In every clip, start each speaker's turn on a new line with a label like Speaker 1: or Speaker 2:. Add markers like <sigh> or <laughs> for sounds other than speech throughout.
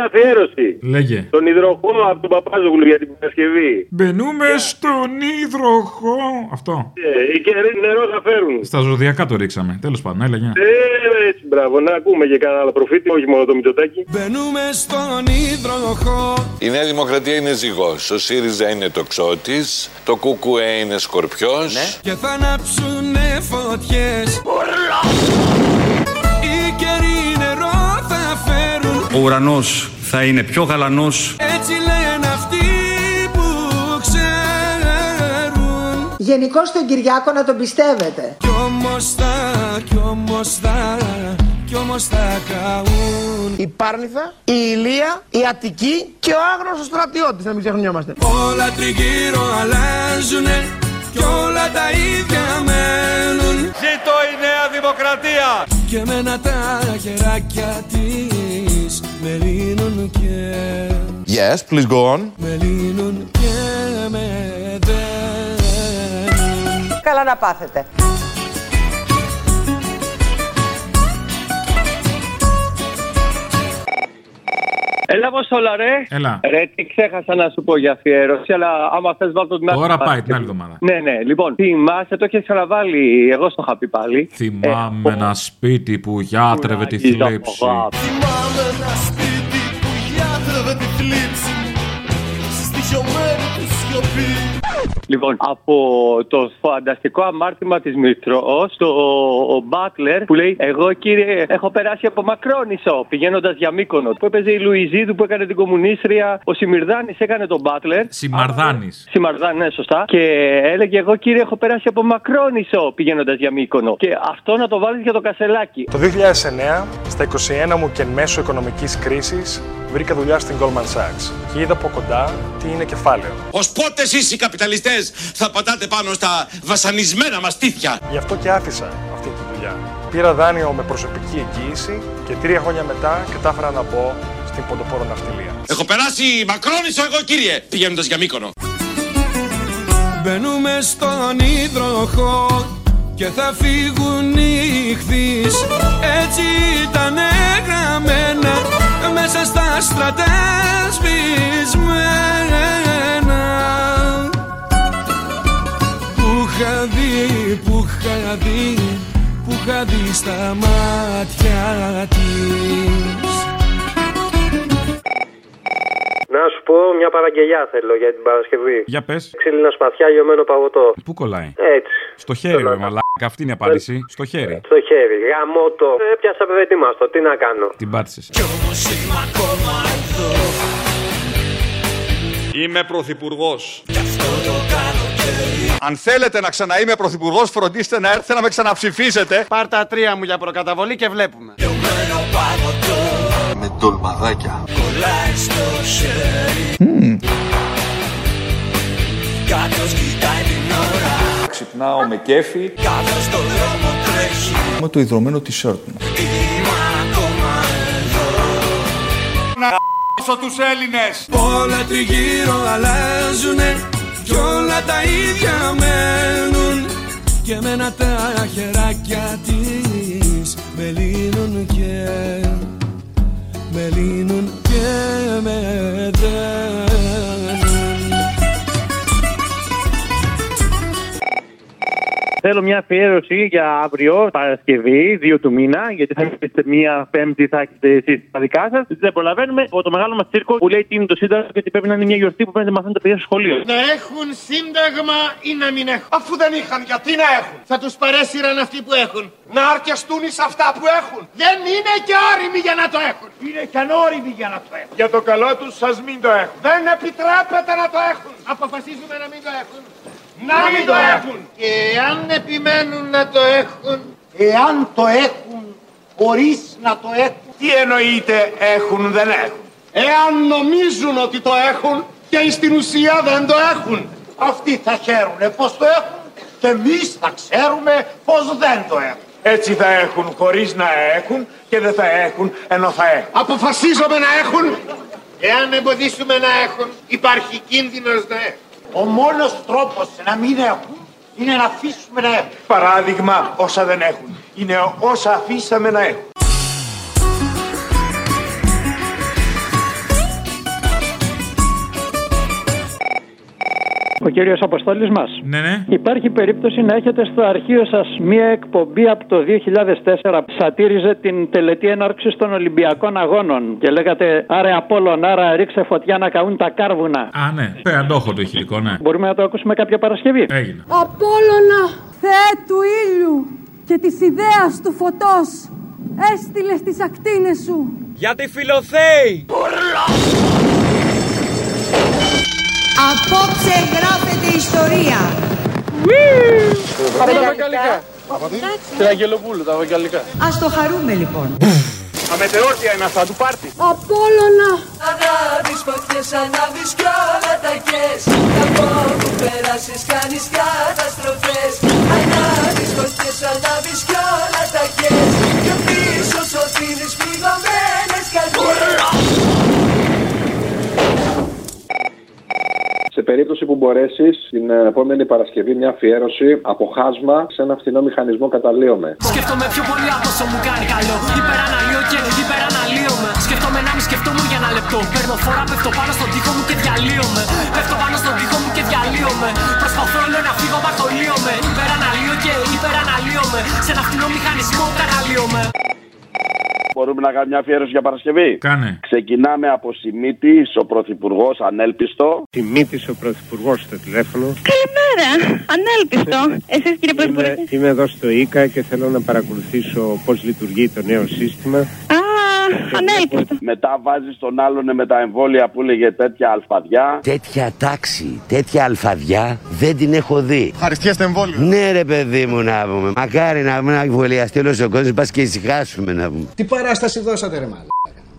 Speaker 1: μια αφιέρωση.
Speaker 2: Λέγε.
Speaker 1: Τον υδροχό από τον Παπάζογλου για την Παρασκευή.
Speaker 2: Μπαίνουμε στον υδροχό. Αυτό.
Speaker 1: Ε, οι καιροί νερό θα φέρουν.
Speaker 2: Στα ζωδιακά το ρίξαμε. Τέλος πάντων, έλεγε.
Speaker 1: Ε, έτσι, μπράβο, να ακούμε και κανένα άλλο προφήτη, όχι μόνο το Μητσοτάκι.
Speaker 3: Μπαίνουμε στον υδροχό
Speaker 4: Η Νέα Δημοκρατία είναι ζυγός, ο ΣΥΡΙΖΑ είναι τοξότης, το ΚΚΕ είναι σκορπιός.
Speaker 3: και θα ανάψουνε φωτιές
Speaker 5: Ο ουρανός θα είναι πιο γαλανός.
Speaker 3: Έτσι λένε αυτοί που ξέρουν.
Speaker 6: Γενικώ τον Κυριάκο να τον πιστεύετε.
Speaker 3: Κι όμως θα, κι όμως θα, κι όμως θα καούν.
Speaker 7: Η Πάρνηθα, η Ηλία, η Αττική και ο άγνωστος στρατιώτης, να μην ξεχνιόμαστε.
Speaker 3: Όλα τριγύρω αλλάζουνε κι όλα τα ίδια μένουν.
Speaker 5: Ζήτω η Νέα Δημοκρατία.
Speaker 3: Και μένα τα χεράκια της με λύνουν και
Speaker 8: Yes, please go on.
Speaker 3: με λύνουν και με δένουν
Speaker 6: Καλά να πάθετε.
Speaker 1: Έλα, πώ όλα, ρε.
Speaker 2: Έλα.
Speaker 1: Ρε, τι ξέχασα να σου πω για αφιέρωση, αλλά άμα θες, βάλω την άλλη.
Speaker 2: Τώρα πάει
Speaker 1: Παρασκευή.
Speaker 2: την άλλη εβδομάδα.
Speaker 1: Ναι, ναι, λοιπόν, θυμάσαι, το έχεις ξαναβάλει. Εγώ στο είχα πει πάλι.
Speaker 2: Θυμάμαι
Speaker 1: Ε,
Speaker 2: ένα σπίτι που γιάτρευε τη
Speaker 1: Κουράγιζα
Speaker 2: θλίψη.
Speaker 1: από αγάπη.
Speaker 3: Θυμάμαι ένα σπίτι που γιάτρευε τη θλίψη Στη στοιχειωμένη του σιωπή
Speaker 1: Λοιπόν, από το φανταστικό αμάρτημα της Μητρό, το ο Μπάτλερ που λέει: Εγώ κύριε, έχω περάσει από Μακρόνισο πηγαίνοντας για Μύκονο. Που έπαιζε η Λουιζίδου που έκανε την κομμουνίστρια. Ο Σιμυρδάνη έκανε τον Μπάτλερ.
Speaker 2: Σιμαρδάνης.
Speaker 1: Σιμαρδάνη, ναι, σωστά. Και έλεγε: Εγώ κύριε, έχω περάσει από Μακρόνισο πηγαίνοντας για Μύκονο. Και αυτό να το βάλεις για το κασελάκι.
Speaker 9: Το 2009, στα 21 μου και εν μέσω οικονομικής κρίσης, βρήκα δουλειά στην Goldman Sachs και είδα από κοντά τι είναι κεφάλαιο.
Speaker 5: Ως πότες εσείς οι καπιταλιστές θα πατάτε πάνω στα βασανισμένα μας τύχια
Speaker 9: Γι' αυτό και άφησα αυτή τη δουλειά. Πήρα δάνειο με προσωπική εγγύηση και τρία χρόνια μετά κατάφερα να μπω στην ποντοπόρο ναυτιλία.
Speaker 5: Έχω περάσει μακρόνισο εγώ κύριε πηγαίνοντας για Μύκονο
Speaker 3: Μπαίνουμε στον υδροχό και θα φύγουν οι χθείς Έτσι ήταν γραμμένα μέσα στα στρατέσπισμένα Που είχα δει, που είχα δει, που είχα δει στα μάτια της
Speaker 1: Να σου πω μια παραγγελιά θέλω για την Παρασκευή.
Speaker 2: Για πες.
Speaker 1: Ξύλινα σπαθιά, λιωμένο παγωτό.
Speaker 2: Πού κολλάει;
Speaker 1: Έτσι.
Speaker 2: Στο χέρι, ρε μαλάκα. Αυτή είναι η απάντηση. Στο χέρι.
Speaker 1: Στο χέρι. Γαμώτο. Έπιασα προετοίμαστο. Τι να κάνω.
Speaker 2: Την πάτησες.
Speaker 3: Κι όμως είμαι ακόμα εδώ
Speaker 5: Είμαι πρωθυπουργός
Speaker 3: Κι αυτό το καλοκαίρι
Speaker 5: Αν θέλετε να ξαναείμαι πρωθυπουργός φροντίστε να έρθετε να με ξαναψηφίσετε.
Speaker 7: Πάρ' τα τρία μου για προκαταβολή και βλέπουμε.
Speaker 3: Λιωμένο παγωτό
Speaker 8: Με ντολμαδάκια.
Speaker 3: κολλάει στο χέρι. Κάποιος κοιτάει την ώρα.
Speaker 5: Ξυπνάω με κέφι.
Speaker 3: Κάποιος στο δρόμο τρέχει.
Speaker 8: Με το ιδρωμένο t-shirt μου.
Speaker 3: Είμαι ακόμα εδώ.
Speaker 5: Όσο <laughs> τους Έλληνες.
Speaker 3: Όλα τριγύρω αλλάζουνε Κι όλα τα ίδια μένουν. Και εμένα τα χεράκια της Με λύνουν και Με λύνουν και με δένουν
Speaker 1: Θέλω μια αφιέρωση για αύριο, Παρασκευή, 2 του μήνα, γιατί θα έχετε μία Πέμπτη, θα έχετε εσείς τα δικά σας. Δεν προλαβαίνουμε από το μεγάλο μας τσίρκο που λέει τι είναι το Σύνταγμα, γιατί πρέπει να είναι μια γιορτή που πρέπει να μαθαίνουν τα παιδιά στο σχολείο.
Speaker 7: Να έχουν σύνταγμα ή να μην έχουν. Αφού δεν είχαν, γιατί να έχουν; Θα τους παρέσυραν αυτοί που έχουν. Να αρκεστούν σε αυτά που έχουν. Δεν είναι και όριμοι για να το έχουν. Είναι και ανώριμοι για να το έχουν. Για το καλό τους σας μην το έχουν. Δεν επιτρέπεται να το έχουν. Αποφασίζουμε να μην το έχουν. Να, μην το έχουν. Και αν επιμένουν να το έχουν. Εάν το έχουν χωρίς να το έχουν. Τι εννοείται έχουν δεν έχουν; Εάν νομίζουν ότι το έχουν και στην ουσία δεν το έχουν. Αυτοί θα χαίρουνε πως το έχουν και εμείς θα ξέρουμε πως δεν το έχουν.
Speaker 9: Έτσι θα έχουν χωρίς να έχουν και δεν θα έχουν ενώ θα έχουν.
Speaker 7: Αποφασίζομαι να έχουν. Εάν εμποδίσουμε να έχουν, υπάρχει κίνδυνος να έχουν. Ο μόνος τρόπος να μην έχουν είναι να αφήσουμε να έχουν.
Speaker 9: Παράδειγμα όσα δεν έχουν. Είναι όσα αφήσαμε να έχουν.
Speaker 10: Κύριος Αποστόλης μας.
Speaker 2: Ναι, ναι.
Speaker 10: Υπάρχει περίπτωση να έχετε στο αρχείο σας μία εκπομπή από το 2004 που σατήριζε την τελετή έναρξη των Ολυμπιακών Αγώνων και λέγατε Άρε Απόλλων, άρα ρίξε φωτιά να καούν τα κάρβουνα.
Speaker 2: Α, ναι. Πέρα αντόχο το ηχητικό, ναι.
Speaker 10: Μπορούμε να το ακούσουμε κάποια Παρασκευή;
Speaker 2: Έγινε.
Speaker 11: Απόλλωνα, Θεέ του ήλιου και της ιδέας του φωτός, έστειλε στις ακτίνες σου.
Speaker 12: Για τη Φιλοθέη!
Speaker 13: Απόψε γράφεται ιστορία.
Speaker 9: Τα βαγγαλικά. Την Αγγελοπούλου, τα βαγγαλικά.
Speaker 13: Ας το χαρούμε λοιπόν.
Speaker 9: Αμετεόρτια είναι αυτά του πάρτι.
Speaker 11: Απόλλωνα,
Speaker 14: Ανάβεις φωτιές, ανάβεις κι όλα τα κες Κι από που πέρασεις κάνεις καταστροφές Ανάβεις φωτιές, ανάβεις κι όλα τα κες Κι πίσω σωτήνεις
Speaker 15: περίπτωση που μπορέσεις, την επόμενη Παρασκευή μια αφιέρωση από χάσμα σε ένα φθηνό μηχανισμό καταλύομαι.
Speaker 16: Σκέφτομαι πιο πολύ από όσο μου κάνει καλό. Υπεραναλύω και υπεραναλύομαι. Σκέφτομαι να μην σκεφτόμουν για ένα λεπτό. Παίρνω φορά, πέφτω πάνω στον τοίχο μου και διαλύομαι. Πέφτω πάνω στον τοίχο μου και διαλύομαι. Προσπαθώ λέω να φύγω, μα κολλείομαι. Υπεραναλύω και υπεραναλύομαι. Σε ένα φθηνό μηχανισμό καταλύομαι.
Speaker 17: Μπορούμε να κάνουμε μια αφιέρωση για Παρασκευή;
Speaker 2: Κάνε.
Speaker 17: Ξεκινάμε από Σιμίτη, ο Πρωθυπουργός, ανέλπιστο.
Speaker 18: Σιμίτη, ο Πρωθυπουργός στο τηλέφωνο.
Speaker 19: Καλημέρα. Ανέλπιστο. Εσείς κύριε Πρωθυπουργέ;
Speaker 18: Είμαι, είμαι εδώ στο ΙΚΑ και θέλω να παρακολουθήσω πώς λειτουργεί το νέο σύστημα.
Speaker 19: Α, ανέλπιστο.
Speaker 17: Μετά βάζεις τον άλλον με τα εμβόλια που έλεγε τέτοια αλφαδιά.
Speaker 20: Τέτοια τάξη, τέτοια αλφαδιά δεν την έχω δει.
Speaker 9: Αριστεία στο εμβόλιο.
Speaker 20: Ναι, ρε παιδί μου να πούμε. Μακάρι να μην εμβολιαστεί όλος ο κόσμος, πας και ησυχάσουμε να πούμε.
Speaker 21: Τι παράσταση δώσατε, ρε μάλλον.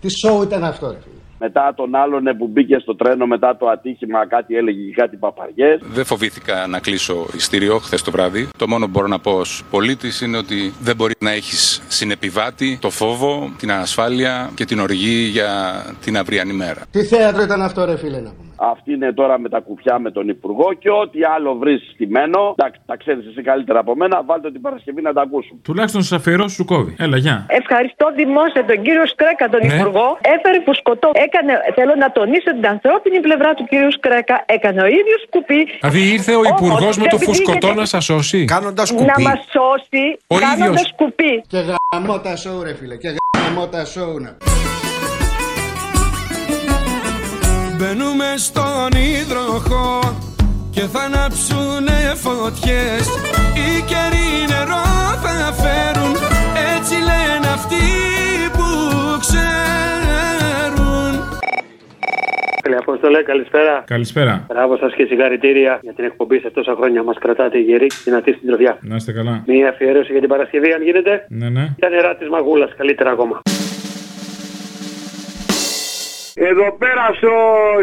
Speaker 21: Τι σοου ήταν αυτό, ρε φίλε.
Speaker 17: Μετά τον άλλον που μπήκε στο τρένο μετά το ατύχημα, κάτι έλεγε και κάτι παπαριές.
Speaker 22: Δεν φοβήθηκα να κλείσω ειστήριο χθες το βράδυ. Το μόνο που μπορώ να πω ως πολίτης είναι ότι δεν μπορεί να έχεις συνεπιβάτη το φόβο, την ανασφάλεια και την οργή για την αυριανή μέρα.
Speaker 21: Τι θέατρο ήταν αυτό, ρε φίλε, να πούμε;
Speaker 17: Αυτή είναι τώρα με τα κουφιά με τον Υπουργό και ό,τι άλλο βρεις στημένο. Τα, τα ξέρεις εσύ καλύτερα από μένα. Βάλτε την Παρασκευή να τα ακούσουμε.
Speaker 2: Τουλάχιστον σε αφιερώσει σου κόβει. Έλα, γεια.
Speaker 23: Ευχαριστώ δημόσια τον κύριο Σκρέκα, τον
Speaker 2: Ναι.
Speaker 23: Υπουργό. Έφερε που σκοτώ. Έκανε, θέλω να τονίσω την ανθρώπινη πλευρά του κύριου Σκρέκα. Έκανε ο ίδιος κουπί.
Speaker 24: Δηλαδή ήρθε ο
Speaker 23: Όμως,
Speaker 24: υπουργός με το
Speaker 23: δεν
Speaker 24: φουσκωτό
Speaker 23: πήγε
Speaker 24: να σας σώσει.
Speaker 21: Κάνοντας
Speaker 23: Να μας σώσει
Speaker 24: Ο
Speaker 23: κάνοντας
Speaker 24: ίδιος.
Speaker 23: κουπί.
Speaker 21: Και γαμώ τα σοου, ρε φίλε. Και γαμώ τα σοου, να
Speaker 3: Μπαίνουμε στον υδροχό και θα ανάψουνε φωτιές Οι καιροί νερό θα φέρουν έτσι λένε αυτοί που ξέρουν
Speaker 1: Καλή Απόστολε, καλησπέρα.
Speaker 2: Καλησπέρα.
Speaker 1: Μπράβο σας και συγχαρητήρια για την εκπομπή σας τόσα χρόνια. Μας κρατάτε γεροί και δυνατοί στην τροφιά.
Speaker 2: Να είστε καλά.
Speaker 1: Μία αφιέρωση για την Παρασκευή, αν γίνεται.
Speaker 2: Ναι, ναι.
Speaker 1: Τα νερά της μαγούλας, καλύτερα ακόμα.
Speaker 25: Εδώ πέρα στο,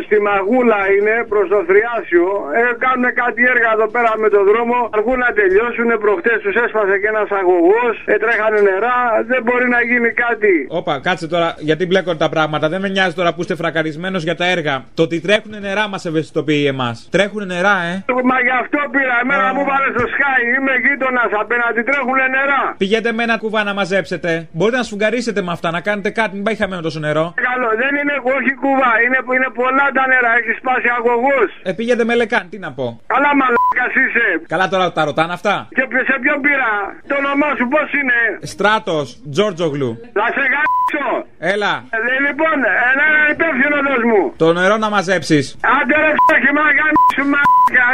Speaker 25: στη Μαγούλα είναι προς το Θριάσιο. Ε, κάνουν κάτι έργα εδώ πέρα με το δρόμο. Αργούν να τελειώσουν. Προχτές τους έσπασε και ένας αγωγός. Ε, τρέχανε νερά. Δεν μπορεί να γίνει κάτι.
Speaker 12: Όπα, κάτσε τώρα, γιατί μπλέκονται τα πράγματα. Δεν με νοιάζει τώρα που είστε φρακαρισμένος για τα έργα. Το ότι τρέχουν νερά μας ευαισθητοποιεί εμάς. Τρέχουν νερά, ε.
Speaker 25: Μα γι' αυτό πήρα. Εμένα μου βάλε στο Sky. Είμαι γείτονας απέναντι. Τρέχουν νερά.
Speaker 12: Πηγαίνετε με ένα κουβά να μαζέψετε. Μπορείτε να σφουγγαρίσετε με αυτά, να κάνετε κάτι, μην πάει χαμένο τόσο νερό.
Speaker 25: Καλό. Δεν είναι όχι κουβά. Είναι, είναι πολλά τα νερά. Έχεις σπάσει αγωγό.
Speaker 12: Ε, πήγαινε με λεκάν, τι να πω.
Speaker 25: Καλά μαλάκα είσαι.
Speaker 12: Καλά τώρα τα ρωτάνε αυτά.
Speaker 25: Και ποιο- σε ποιον πήρα; Το όνομά σου πώς είναι;
Speaker 12: Στράτος, Τζόρτζογλου.
Speaker 25: Θα σε γάμψω.
Speaker 12: Έλα,
Speaker 25: Ε, λοιπόν, ένα υπεύθυνο δώσ' μου.
Speaker 12: το νερό να μαζέψεις.
Speaker 25: Άντε ρε ψάχη, μα γάμψου, μα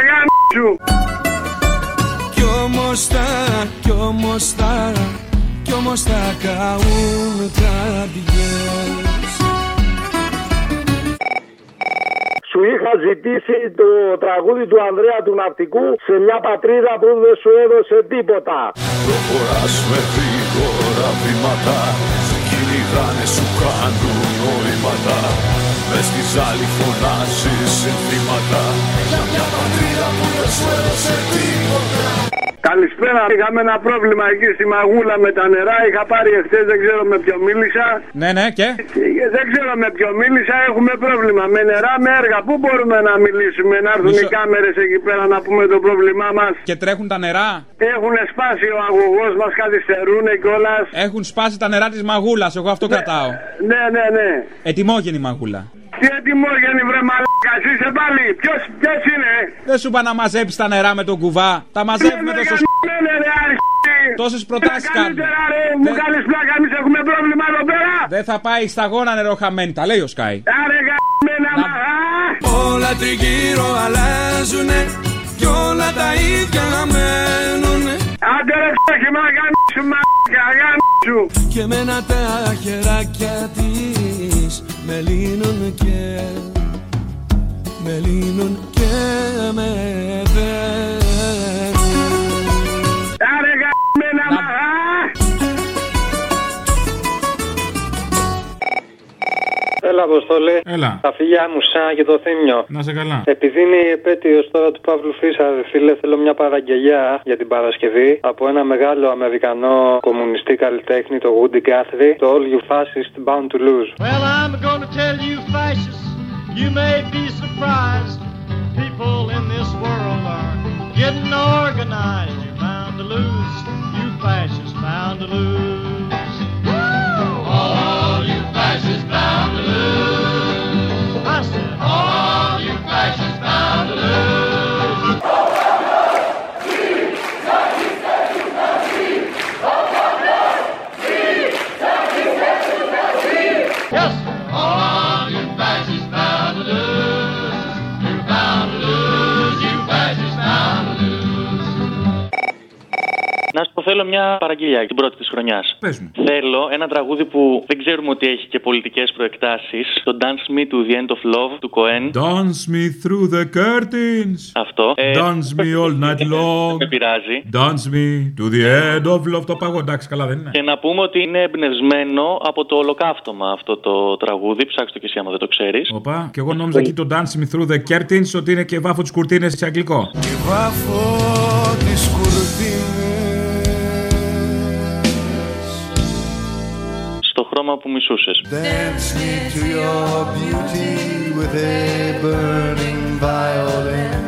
Speaker 25: γάμψου.
Speaker 3: Κι όμως θα, κι όμως θα, κι όμως θα καούν καρδιές
Speaker 26: Σου είχα ζητήσει το τραγούδι του Ανδρέα του Ναυτικού σε μια πατρίδα που δεν σου έδωσε τίποτα.
Speaker 27: Προχωράς με γρήγορα βήματα Σε κυνηγάνε σου κάνουν νοήματα Μες στη ζάλη φωνάζεις συνθήματα Για μια πατρίδα που δεν σου έδωσε τίποτα
Speaker 25: Καλησπέρα. Είχαμε ένα πρόβλημα εκεί στη Μαγούλα με τα νερά. Είχα πάρει εχθές, δεν ξέρω με ποιο μίλησα.
Speaker 12: Ναι, ναι, και;
Speaker 25: Δεν ξέρω με ποιο μίλησα. Έχουμε πρόβλημα με νερά, με έργα. Πού μπορούμε να μιλήσουμε, να έρθουν
Speaker 12: Μισό-
Speaker 25: οι κάμερες εκεί πέρα να πούμε το πρόβλημά μας.
Speaker 12: Και τρέχουν τα νερά;
Speaker 25: Έχουν σπάσει ο αγωγός μας, καθυστερούν κιόλας.
Speaker 12: Έχουν σπάσει τα νερά της μαγούλας, εγώ αυτό κρατάω.
Speaker 25: Ναι, ναι, ναι.
Speaker 12: Ετοιμόγενη μαγούλα.
Speaker 25: Τι ετοιμόγενη βρε μαλάκα εσύ είσαι πάλι. Ποιος, ποιος είναι;
Speaker 12: Δεν σου είπα να μαζέψεις τα νερά με τον κουβά. Τα μαζεύουμε τόσο σ...
Speaker 25: Ναι, ρε, αριστή.
Speaker 12: Τόσες προτάσεις
Speaker 25: Ε,
Speaker 12: κάνουμε.
Speaker 25: Καλύτερα, ρε, μου κάνεις πλάκα, εμείς έχουμε πρόβλημα εδώ πέρα.
Speaker 12: Δεν θα πάει σταγόνα νερό χαμένη, τα λέει ο Σκάι.
Speaker 25: Άρε, γαμμένα, μα, α.
Speaker 28: Όλα τριγύρω αλλάζουνε κι όλα τα ίδια μένουνε
Speaker 25: Άντε ρε ξέχει, μα γαμίσου, μα γαμίσου.
Speaker 28: Και μένα τα χεράκια της με λύνουν και με λύνουν και με δένουν
Speaker 25: Άρε, γαμμένα, μα, α.
Speaker 29: Έλα, Αποστολή.
Speaker 2: Έλα.
Speaker 29: Τα φιλιά μου, σαν και το θύμιο.
Speaker 2: Να σε καλά.
Speaker 29: Επειδή είναι η επέτειος τώρα του Παύλου Φίσα, ρε φίλε, θέλω μια παραγγελιά για την Παρασκευή από ένα μεγάλο Αμερικανό κομμουνιστή καλλιτέχνη, το Woody Guthrie, το All You Fascist Bound to Lose.
Speaker 30: Well, I'm gonna tell you, fascists, you may be surprised. People in this world are getting organized. You're bound to lose, you fascists bound to lose. All you fascists bound to lose. I said, all you fascists
Speaker 31: μια παραγγελιά την πρώτη της χρονιάς.
Speaker 2: Πες μου.
Speaker 31: Θέλω ένα τραγούδι που δεν ξέρουμε ότι έχει και πολιτικές προεκτάσεις. Το Dance Me to the End of Love του Cohen.
Speaker 2: Dance me through the curtains.
Speaker 31: Αυτό. Ε,
Speaker 2: Dance me all night <laughs> long.
Speaker 31: με πειράζει.
Speaker 2: Dance me to the end of love. Το πάγω, εντάξει, καλά δεν είναι.
Speaker 31: Και να πούμε ότι είναι εμπνευσμένο από το ολοκαύτωμα αυτό το τραγούδι. Ψάξτε το και εσύ άμα δεν το ξέρεις.
Speaker 2: Οπα, και εγώ νόμιζα εκεί το Dance me through the curtains ότι είναι και βάφο της κουρτίνες σε αγγλικό.
Speaker 28: Και βάφω τις κουρτίνες
Speaker 31: Στο χρώμα που μισούσε.
Speaker 28: Dance me to your beauty with a burning violin.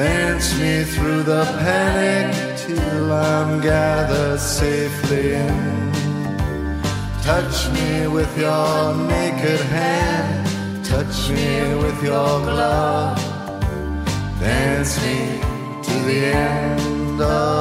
Speaker 28: Dance me through the panic till I'm gathered safely in. Touch me with your naked hand. Touch me with your glove. Dance me to the end of